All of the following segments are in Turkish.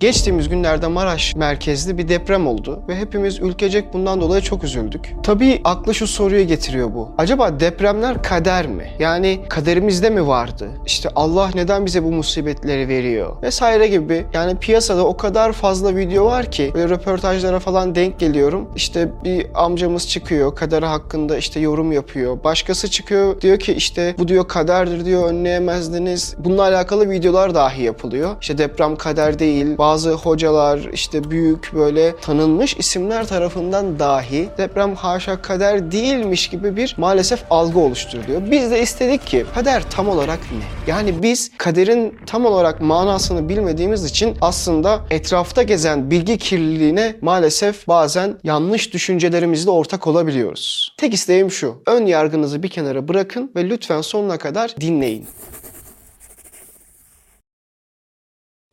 Geçtiğimiz günlerde Maraş merkezli bir deprem oldu ve hepimiz ülkecek bundan dolayı çok üzüldük. Tabii aklı şu soruyu getiriyor bu. Acaba depremler kader mi? Yani kaderimizde mi vardı? İşte Allah neden bize bu musibetleri veriyor? Vesaire gibi. Yani piyasada o kadar fazla video var ki böyle röportajlara falan denk geliyorum. İşte bir amcamız çıkıyor kader hakkında işte yorum yapıyor. Başkası çıkıyor diyor ki işte bu diyor kaderdir diyor önleyemezdiniz. Bununla alakalı videolar dahi yapılıyor. İşte deprem kader değil, bazı hocalar işte büyük böyle tanınmış isimler tarafından dahi deprem haşa kader değilmiş gibi bir maalesef algı oluşturuluyor. Biz de istedik ki kader tam olarak ne? Yani biz kaderin tam olarak manasını bilmediğimiz için aslında etrafta gezen bilgi kirliliğine maalesef bazen yanlış düşüncelerimizle ortak olabiliyoruz. Tek isteğim şu. Ön yargınızı bir kenara bırakın ve lütfen sonuna kadar dinleyin.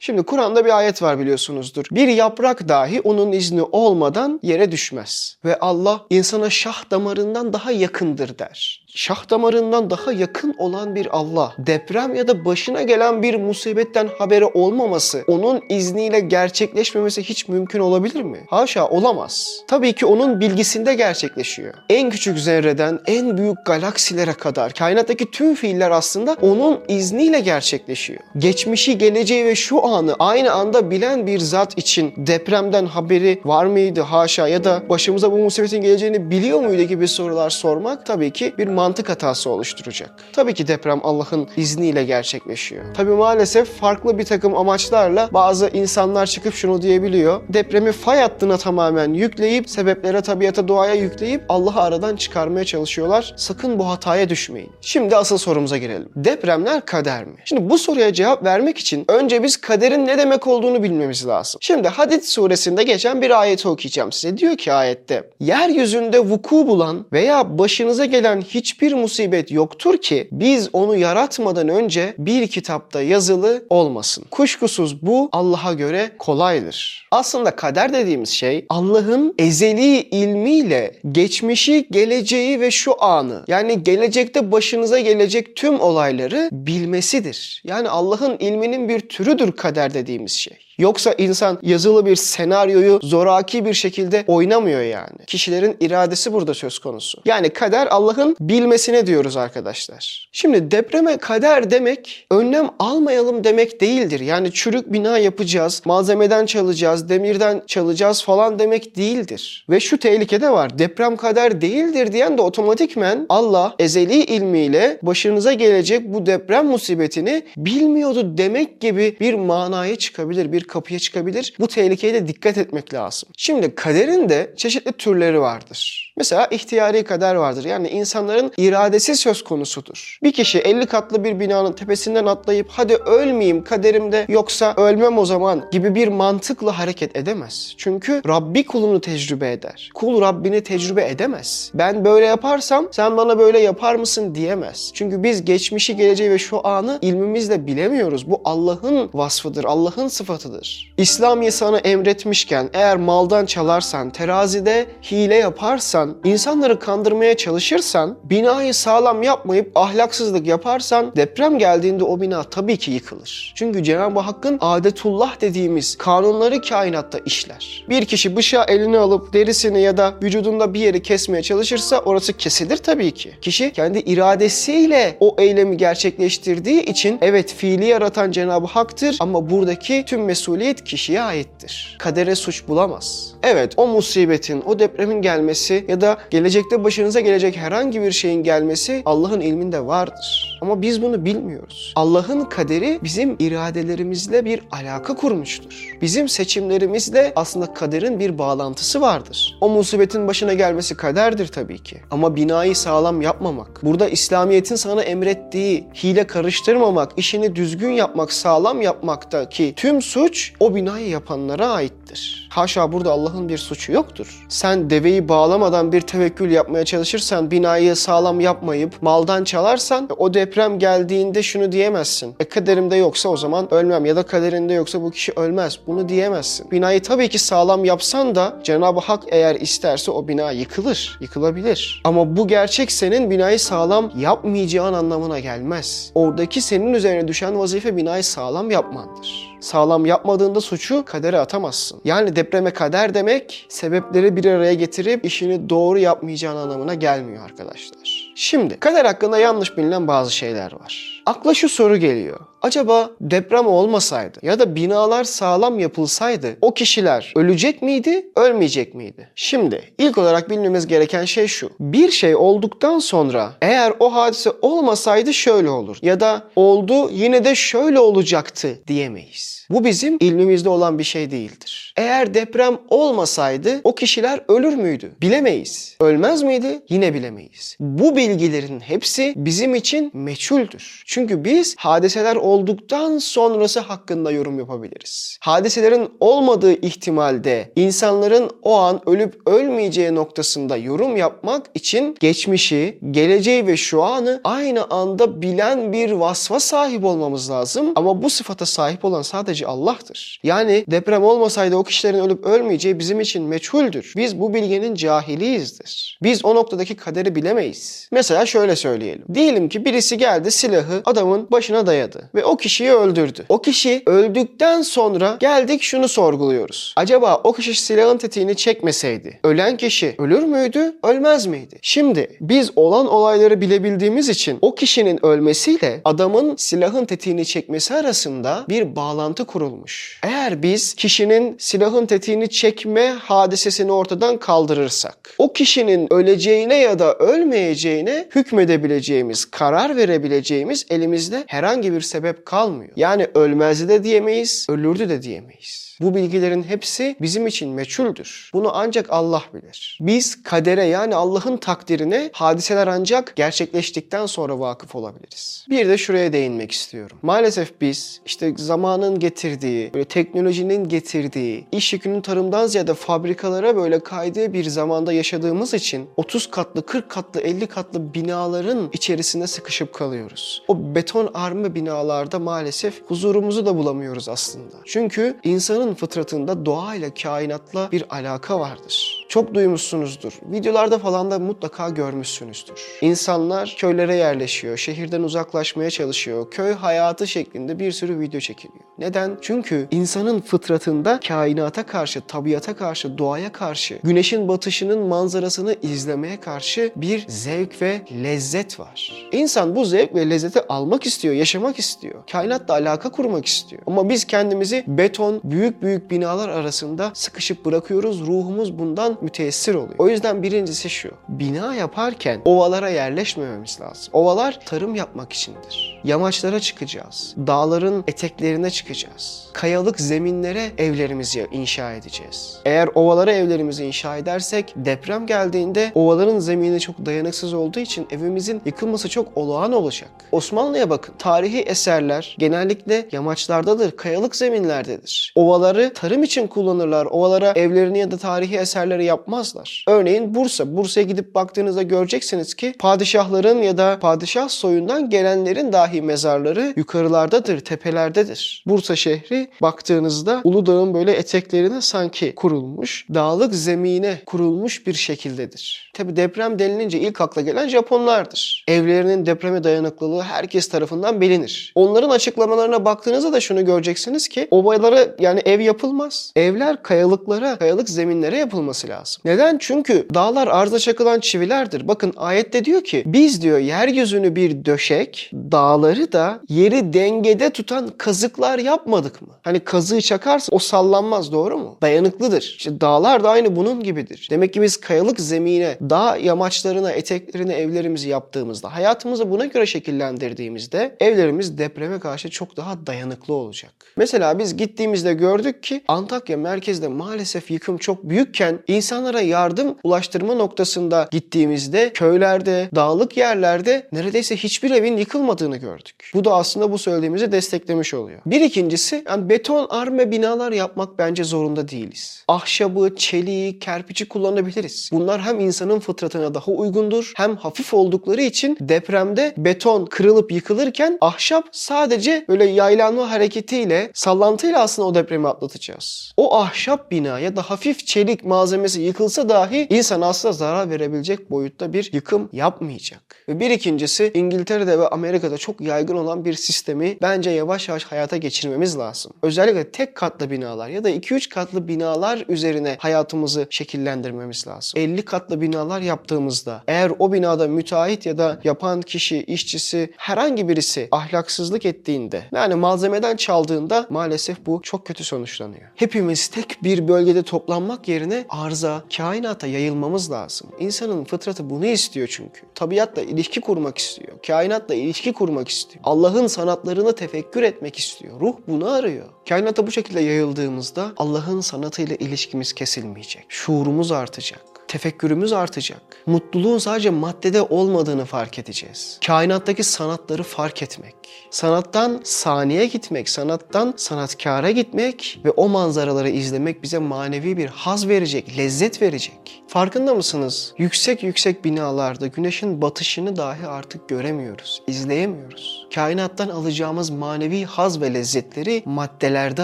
Şimdi Kur'an'da bir ayet var biliyorsunuzdur. Bir yaprak dahi onun izni olmadan yere düşmez. Ve Allah insana şah damarından daha yakındır der. Şah damarından daha yakın olan bir Allah, deprem ya da başına gelen bir musibetten haberi olmaması, onun izniyle gerçekleşmemesi hiç mümkün olabilir mi? Haşa olamaz. Tabii ki onun bilgisinde gerçekleşiyor. En küçük zerreden en büyük galaksilere kadar kainattaki tüm fiiller aslında onun izniyle gerçekleşiyor. Geçmişi, geleceği ve şu anı aynı anda bilen bir zat için depremden haberi var mıydı haşa ya da başımıza bu musibetin geleceğini biliyor muydu gibi sorular sormak tabii ki bir mantık hatası oluşturacak. Tabii ki deprem Allah'ın izniyle gerçekleşiyor. Tabii maalesef farklı bir takım amaçlarla bazı insanlar çıkıp şunu diyebiliyor. Depremi fay hattına tamamen yükleyip sebeplere, tabiata, doğaya yükleyip Allah'ı aradan çıkarmaya çalışıyorlar. Sakın bu hataya düşmeyin. Şimdi asıl sorumuza girelim. Depremler kader mi? Şimdi bu soruya cevap vermek için önce biz kaderin ne demek olduğunu bilmemiz lazım. Şimdi Hadid suresinde geçen bir ayeti okuyacağım size. Diyor ki ayette yeryüzünde vuku bulan veya başınıza gelen hiçbir musibet yoktur ki biz onu yaratmadan önce bir kitapta yazılı olmasın. Kuşkusuz bu Allah'a göre kolaydır. Aslında kader dediğimiz şey Allah'ın ezeli ilmiyle geçmişi, geleceği ve şu anı yani gelecekte başınıza gelecek tüm olayları bilmesidir. Yani Allah'ın ilminin bir türüdür kader dediğimiz şey. Yoksa insan yazılı bir senaryoyu zoraki bir şekilde oynamıyor yani. Kişilerin iradesi burada söz konusu. Yani kader Allah'ın bilmesine diyoruz arkadaşlar. Şimdi depreme kader demek önlem almayalım demek değildir. Yani çürük bina yapacağız, malzemeden çalacağız, demirden çalacağız falan demek değildir. Ve şu tehlike de var. Deprem kader değildir diyen de otomatikmen Allah ezeli ilmiyle başınıza gelecek bu deprem musibetini bilmiyordu demek gibi bir manaya çıkabilir, bir kapıya çıkabilir. Bu tehlikeye de dikkat etmek lazım. Şimdi kaderin de çeşitli türleri vardır. Mesela ihtiyari kader vardır. Yani insanların iradesi söz konusudur. Bir kişi 50 katlı bir binanın tepesinden atlayıp hadi ölmeyeyim kaderimde yoksa ölmem o zaman gibi bir mantıkla hareket edemez. Çünkü Rabbi kulunu tecrübe eder. Kul Rabbini tecrübe edemez. Ben böyle yaparsam sen bana böyle yapar mısın diyemez. Çünkü biz geçmişi, geleceği ve şu anı ilmimizle bilemiyoruz. Bu Allah'ın vasfıdır, Allah'ın sıfatıdır. İslam sana emretmişken eğer maldan çalarsan, terazide hile yaparsan, insanları kandırmaya çalışırsan, binayı sağlam yapmayıp ahlaksızlık yaparsan deprem geldiğinde o bina tabii ki yıkılır. Çünkü Cenab-ı Hakk'ın adetullah dediğimiz kanunları kainatta işler. Bir kişi bıçağı eline alıp derisini ya da vücudunda bir yeri kesmeye çalışırsa orası kesilir tabii ki. Kişi kendi iradesiyle o eylemi gerçekleştirdiği için evet fiili yaratan Cenab-ı Hak'tır ama buradaki tüm mesuliyet kişiye aittir. Kadere suç bulamaz. Evet o musibetin, o depremin gelmesi ya da gelecekte başınıza gelecek herhangi bir şeyin gelmesi Allah'ın ilminde vardır. Ama biz bunu bilmiyoruz. Allah'ın kaderi bizim iradelerimizle bir alaka kurmuştur. Bizim seçimlerimizle aslında kaderin bir bağlantısı vardır. O musibetin başına gelmesi kaderdir tabii ki. Ama binayı sağlam yapmamak, burada İslamiyet'in sana emrettiği hile karıştırmamak, işini düzgün yapmak, sağlam yapmaktaki tüm suç o binayı yapanlara aittir. Haşa burada Allah'ın bir suçu yoktur. Sen deveyi bağlamadan bir tevekkül yapmaya çalışırsan, binayı sağlam yapmayıp maldan çalarsan o deprem geldiğinde şunu diyemezsin. E kaderimde yoksa o zaman ölmem ya da kaderinde yoksa bu kişi ölmez. Bunu diyemezsin. Binayı tabii ki sağlam yapsan da Cenab-ı Hak eğer isterse o bina yıkılır, yıkılabilir. Ama bu gerçek senin binayı sağlam yapmayacağın anlamına gelmez. Oradaki senin üzerine düşen vazife binayı sağlam yapmandır sağlam yapmadığında suçu kadere atamazsın. Yani depreme kader demek sebepleri bir araya getirip işini doğru yapmayacağın anlamına gelmiyor arkadaşlar. Şimdi kader hakkında yanlış bilinen bazı şeyler var. Akla şu soru geliyor. Acaba deprem olmasaydı ya da binalar sağlam yapılsaydı o kişiler ölecek miydi, ölmeyecek miydi? Şimdi ilk olarak bilmemiz gereken şey şu. Bir şey olduktan sonra eğer o hadise olmasaydı şöyle olur ya da oldu yine de şöyle olacaktı diyemeyiz. Bu bizim ilmimizde olan bir şey değildir. Eğer deprem olmasaydı o kişiler ölür müydü? Bilemeyiz. Ölmez miydi? Yine bilemeyiz. Bu bilgilerin hepsi bizim için meçhuldür. Çünkü biz hadiseler olduktan sonrası hakkında yorum yapabiliriz. Hadiselerin olmadığı ihtimalde insanların o an ölüp ölmeyeceği noktasında yorum yapmak için geçmişi, geleceği ve şu anı aynı anda bilen bir vasfa sahip olmamız lazım. Ama bu sıfata sahip olan sadece Allah'tır. Yani deprem olmasaydı o kişilerin ölüp ölmeyeceği bizim için meçhuldür. Biz bu bilginin cahiliyizdir. Biz o noktadaki kaderi bilemeyiz. Mesela şöyle söyleyelim. Diyelim ki birisi geldi silahı adamın başına dayadı ve o kişiyi öldürdü. O kişi öldükten sonra geldik şunu sorguluyoruz. Acaba o kişi silahın tetiğini çekmeseydi ölen kişi ölür müydü, ölmez miydi? Şimdi biz olan olayları bilebildiğimiz için o kişinin ölmesiyle adamın silahın tetiğini çekmesi arasında bir bağlantı kurulmuş. Eğer biz kişinin silahın tetiğini çekme hadisesini ortadan kaldırırsak, o kişinin öleceğine ya da ölmeyeceğine hükmedebileceğimiz, karar verebileceğimiz elimizde herhangi bir sebep kalmıyor. Yani ölmezdi de diyemeyiz, ölürdü de diyemeyiz. Bu bilgilerin hepsi bizim için meçhuldür. Bunu ancak Allah bilir. Biz kadere yani Allah'ın takdirine hadiseler ancak gerçekleştikten sonra vakıf olabiliriz. Bir de şuraya değinmek istiyorum. Maalesef biz işte zamanın getirdiği, böyle teknolojinin getirdiği, iş yükünün tarımdan ziyade fabrikalara böyle kaydığı bir zamanda yaşadığımız için 30 katlı, 40 katlı, 50 katlı binaların içerisinde sıkışıp kalıyoruz. O beton arme binalarda maalesef huzurumuzu da bulamıyoruz aslında. Çünkü insanın fıtratında doğayla, kainatla bir alaka vardır. Çok duymuşsunuzdur. Videolarda falan da mutlaka görmüşsünüzdür. İnsanlar köylere yerleşiyor, şehirden uzaklaşmaya çalışıyor. Köy hayatı şeklinde bir sürü video çekiliyor. Neden? Çünkü insanın fıtratında kainata karşı, tabiata karşı, doğaya karşı, güneşin batışının manzarasını izlemeye karşı bir zevk ve lezzet var. İnsan bu zevk ve lezzeti almak istiyor, yaşamak istiyor. Kainatla alaka kurmak istiyor. Ama biz kendimizi beton, büyük büyük binalar arasında sıkışıp bırakıyoruz. Ruhumuz bundan müteessir oluyor. O yüzden birincisi şu. Bina yaparken ovalara yerleşmememiz lazım. Ovalar tarım yapmak içindir. Yamaçlara çıkacağız. Dağların eteklerine çıkacağız. Kayalık zeminlere evlerimizi inşa edeceğiz. Eğer ovalara evlerimizi inşa edersek deprem geldiğinde ovaların zemini çok dayanıksız olduğu için evimizin yıkılması çok olağan olacak. Osmanlı'ya bakın. Tarihi eserler genellikle yamaçlardadır, kayalık zeminlerdedir. Ovaları tarım için kullanırlar. Ovalara evlerini ya da tarihi eserleri yapmazlar. Örneğin Bursa. Bursa'ya gidip baktığınızda göreceksiniz ki padişahların ya da padişah soyundan gelenlerin dahi mezarları yukarılardadır, tepelerdedir. Bursa şehri baktığınızda Uludağ'ın böyle eteklerine sanki kurulmuş, dağlık zemine kurulmuş bir şekildedir. Tabi deprem denilince ilk akla gelen Japonlardır. Evlerinin depreme dayanıklılığı herkes tarafından bilinir. Onların açıklamalarına baktığınızda da şunu göreceksiniz ki obalara yani ev yapılmaz. Evler kayalıklara, kayalık zeminlere yapılması lazım. Neden? Çünkü dağlar arza çakılan çivilerdir. Bakın ayette diyor ki biz diyor yeryüzünü bir döşek, dağları da yeri dengede tutan kazıklar yapmadık mı? Hani kazığı çakarsa o sallanmaz doğru mu? Dayanıklıdır. İşte dağlar da aynı bunun gibidir. Demek ki biz kayalık zemine, dağ yamaçlarına, eteklerine evlerimizi yaptığımızda, hayatımızı buna göre şekillendirdiğimizde evlerimiz depreme karşı çok daha dayanıklı olacak. Mesela biz gittiğimizde gördük ki Antakya merkezde maalesef yıkım çok büyükken İnsanlara yardım ulaştırma noktasında gittiğimizde köylerde, dağlık yerlerde neredeyse hiçbir evin yıkılmadığını gördük. Bu da aslında bu söylediğimizi desteklemiş oluyor. Bir ikincisi yani beton arme binalar yapmak bence zorunda değiliz. Ahşabı, çeliği, kerpiçi kullanabiliriz. Bunlar hem insanın fıtratına daha uygundur hem hafif oldukları için depremde beton kırılıp yıkılırken ahşap sadece böyle yaylanma hareketiyle sallantıyla aslında o depremi atlatacağız. O ahşap bina ya da hafif çelik malzemesi yıkılsa dahi insan aslında zarar verebilecek boyutta bir yıkım yapmayacak. Ve bir ikincisi İngiltere'de ve Amerika'da çok yaygın olan bir sistemi bence yavaş yavaş hayata geçirmemiz lazım. Özellikle tek katlı binalar ya da 2-3 katlı binalar üzerine hayatımızı şekillendirmemiz lazım. 50 katlı binalar yaptığımızda eğer o binada müteahhit ya da yapan kişi, işçisi herhangi birisi ahlaksızlık ettiğinde yani malzemeden çaldığında maalesef bu çok kötü sonuçlanıyor. Hepimiz tek bir bölgede toplanmak yerine arza, kainata yayılmamız lazım. İnsanın fıtratı bunu istiyor çünkü. Tabiatla ilişki kurmak istiyor. Kainatla ilişki kurmak istiyor. Allah'ın sanatlarını tefekkür etmek istiyor. Ruh bunu arıyor. Kainata bu şekilde yayıldığımızda Allah'ın sanatıyla ilişkimiz kesilmeyecek. Şuurumuz artacak tefekkürümüz artacak. Mutluluğun sadece maddede olmadığını fark edeceğiz. Kainattaki sanatları fark etmek. Sanattan saniye gitmek, sanattan sanatkara gitmek ve o manzaraları izlemek bize manevi bir haz verecek, lezzet verecek. Farkında mısınız? Yüksek yüksek binalarda güneşin batışını dahi artık göremiyoruz, izleyemiyoruz. Kainattan alacağımız manevi haz ve lezzetleri maddelerde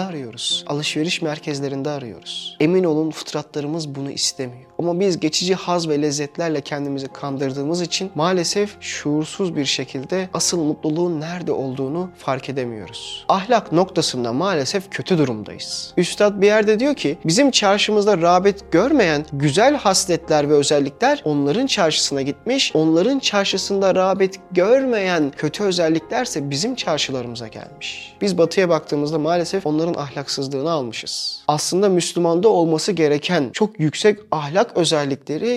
arıyoruz. Alışveriş merkezlerinde arıyoruz. Emin olun fıtratlarımız bunu istemiyor. Ama biz geçici haz ve lezzetlerle kendimizi kandırdığımız için maalesef şuursuz bir şekilde asıl mutluluğun nerede olduğunu fark edemiyoruz. Ahlak noktasında maalesef kötü durumdayız. Üstad bir yerde diyor ki bizim çarşımızda rağbet görmeyen güzel hasletler ve özellikler onların çarşısına gitmiş. Onların çarşısında rağbet görmeyen kötü özelliklerse bizim çarşılarımıza gelmiş. Biz batıya baktığımızda maalesef onların ahlaksızlığını almışız. Aslında Müslümanda olması gereken çok yüksek ahlak özellikleri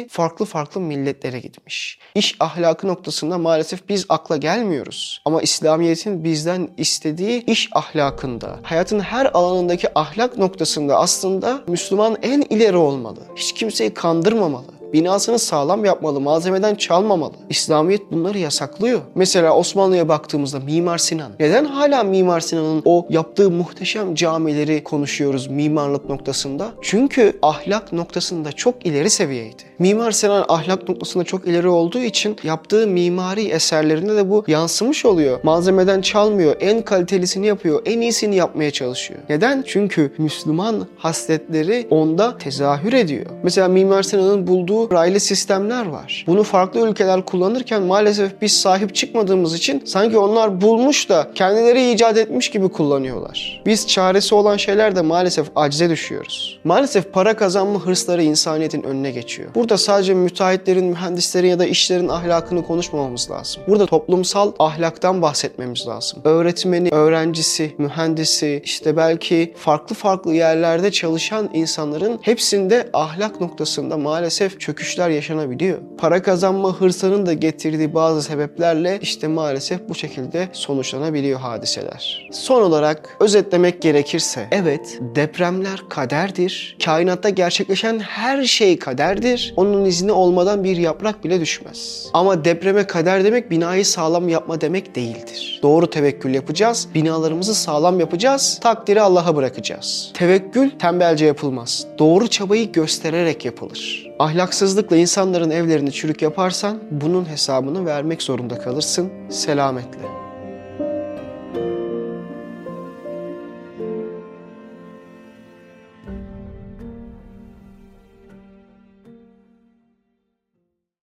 farklı farklı milletlere gitmiş. İş ahlakı noktasında maalesef biz akla gelmiyoruz. Ama İslamiyet'in bizden istediği iş ahlakında, hayatın her alanındaki ahlak noktasında aslında Müslüman en ileri olmalı. Hiç kimseyi kandırmamalı binasını sağlam yapmalı, malzemeden çalmamalı. İslamiyet bunları yasaklıyor. Mesela Osmanlı'ya baktığımızda Mimar Sinan. Neden hala Mimar Sinan'ın o yaptığı muhteşem camileri konuşuyoruz mimarlık noktasında? Çünkü ahlak noktasında çok ileri seviyeydi. Mimar Sinan ahlak noktasında çok ileri olduğu için yaptığı mimari eserlerinde de bu yansımış oluyor. Malzemeden çalmıyor, en kalitelisini yapıyor, en iyisini yapmaya çalışıyor. Neden? Çünkü Müslüman hasletleri onda tezahür ediyor. Mesela Mimar Sinan'ın bulduğu raylı sistemler var. Bunu farklı ülkeler kullanırken maalesef biz sahip çıkmadığımız için sanki onlar bulmuş da kendileri icat etmiş gibi kullanıyorlar. Biz çaresi olan şeyler de maalesef acize düşüyoruz. Maalesef para kazanma hırsları insaniyetin önüne geçiyor. Burada sadece müteahhitlerin, mühendislerin ya da işlerin ahlakını konuşmamamız lazım. Burada toplumsal ahlaktan bahsetmemiz lazım. Öğretmeni, öğrencisi, mühendisi, işte belki farklı farklı yerlerde çalışan insanların hepsinde ahlak noktasında maalesef çöküşler yaşanabiliyor. Para kazanma hırsının da getirdiği bazı sebeplerle işte maalesef bu şekilde sonuçlanabiliyor hadiseler. Son olarak özetlemek gerekirse evet depremler kaderdir. Kainatta gerçekleşen her şey kaderdir. Onun izni olmadan bir yaprak bile düşmez. Ama depreme kader demek binayı sağlam yapma demek değildir. Doğru tevekkül yapacağız. Binalarımızı sağlam yapacağız. Takdiri Allah'a bırakacağız. Tevekkül tembelce yapılmaz. Doğru çabayı göstererek yapılır. Ahlaksızlıkla insanların evlerini çürük yaparsan bunun hesabını vermek zorunda kalırsın. Selametle.